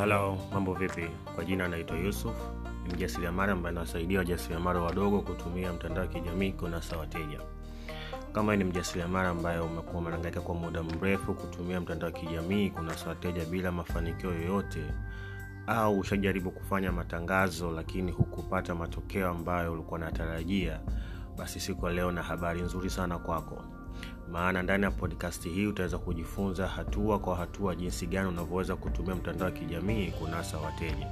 halo mambo vipi? Kwa jina anaitwa yusuf ni mjasiriamali ambaye anawasaidia wajasiriamali wadogo kutumia mtandao wa kijamii kunasa wateja kama ni mjasiriamali ambaye umekuwa umehangaika kwa muda mrefu kutumia mtandao wa kijamii kunasa wateja bila mafanikio yoyote au ushajaribu kufanya matangazo lakini hukupata matokeo ambayo ulikuwa unatarajia basi siku ya leo na habari nzuri sana kwako maana ndani ya podcast hii utaweza kujifunza hatua kwa hatua jinsi gani unavyoweza kutumia mtandao wa kijamii kunasa wateja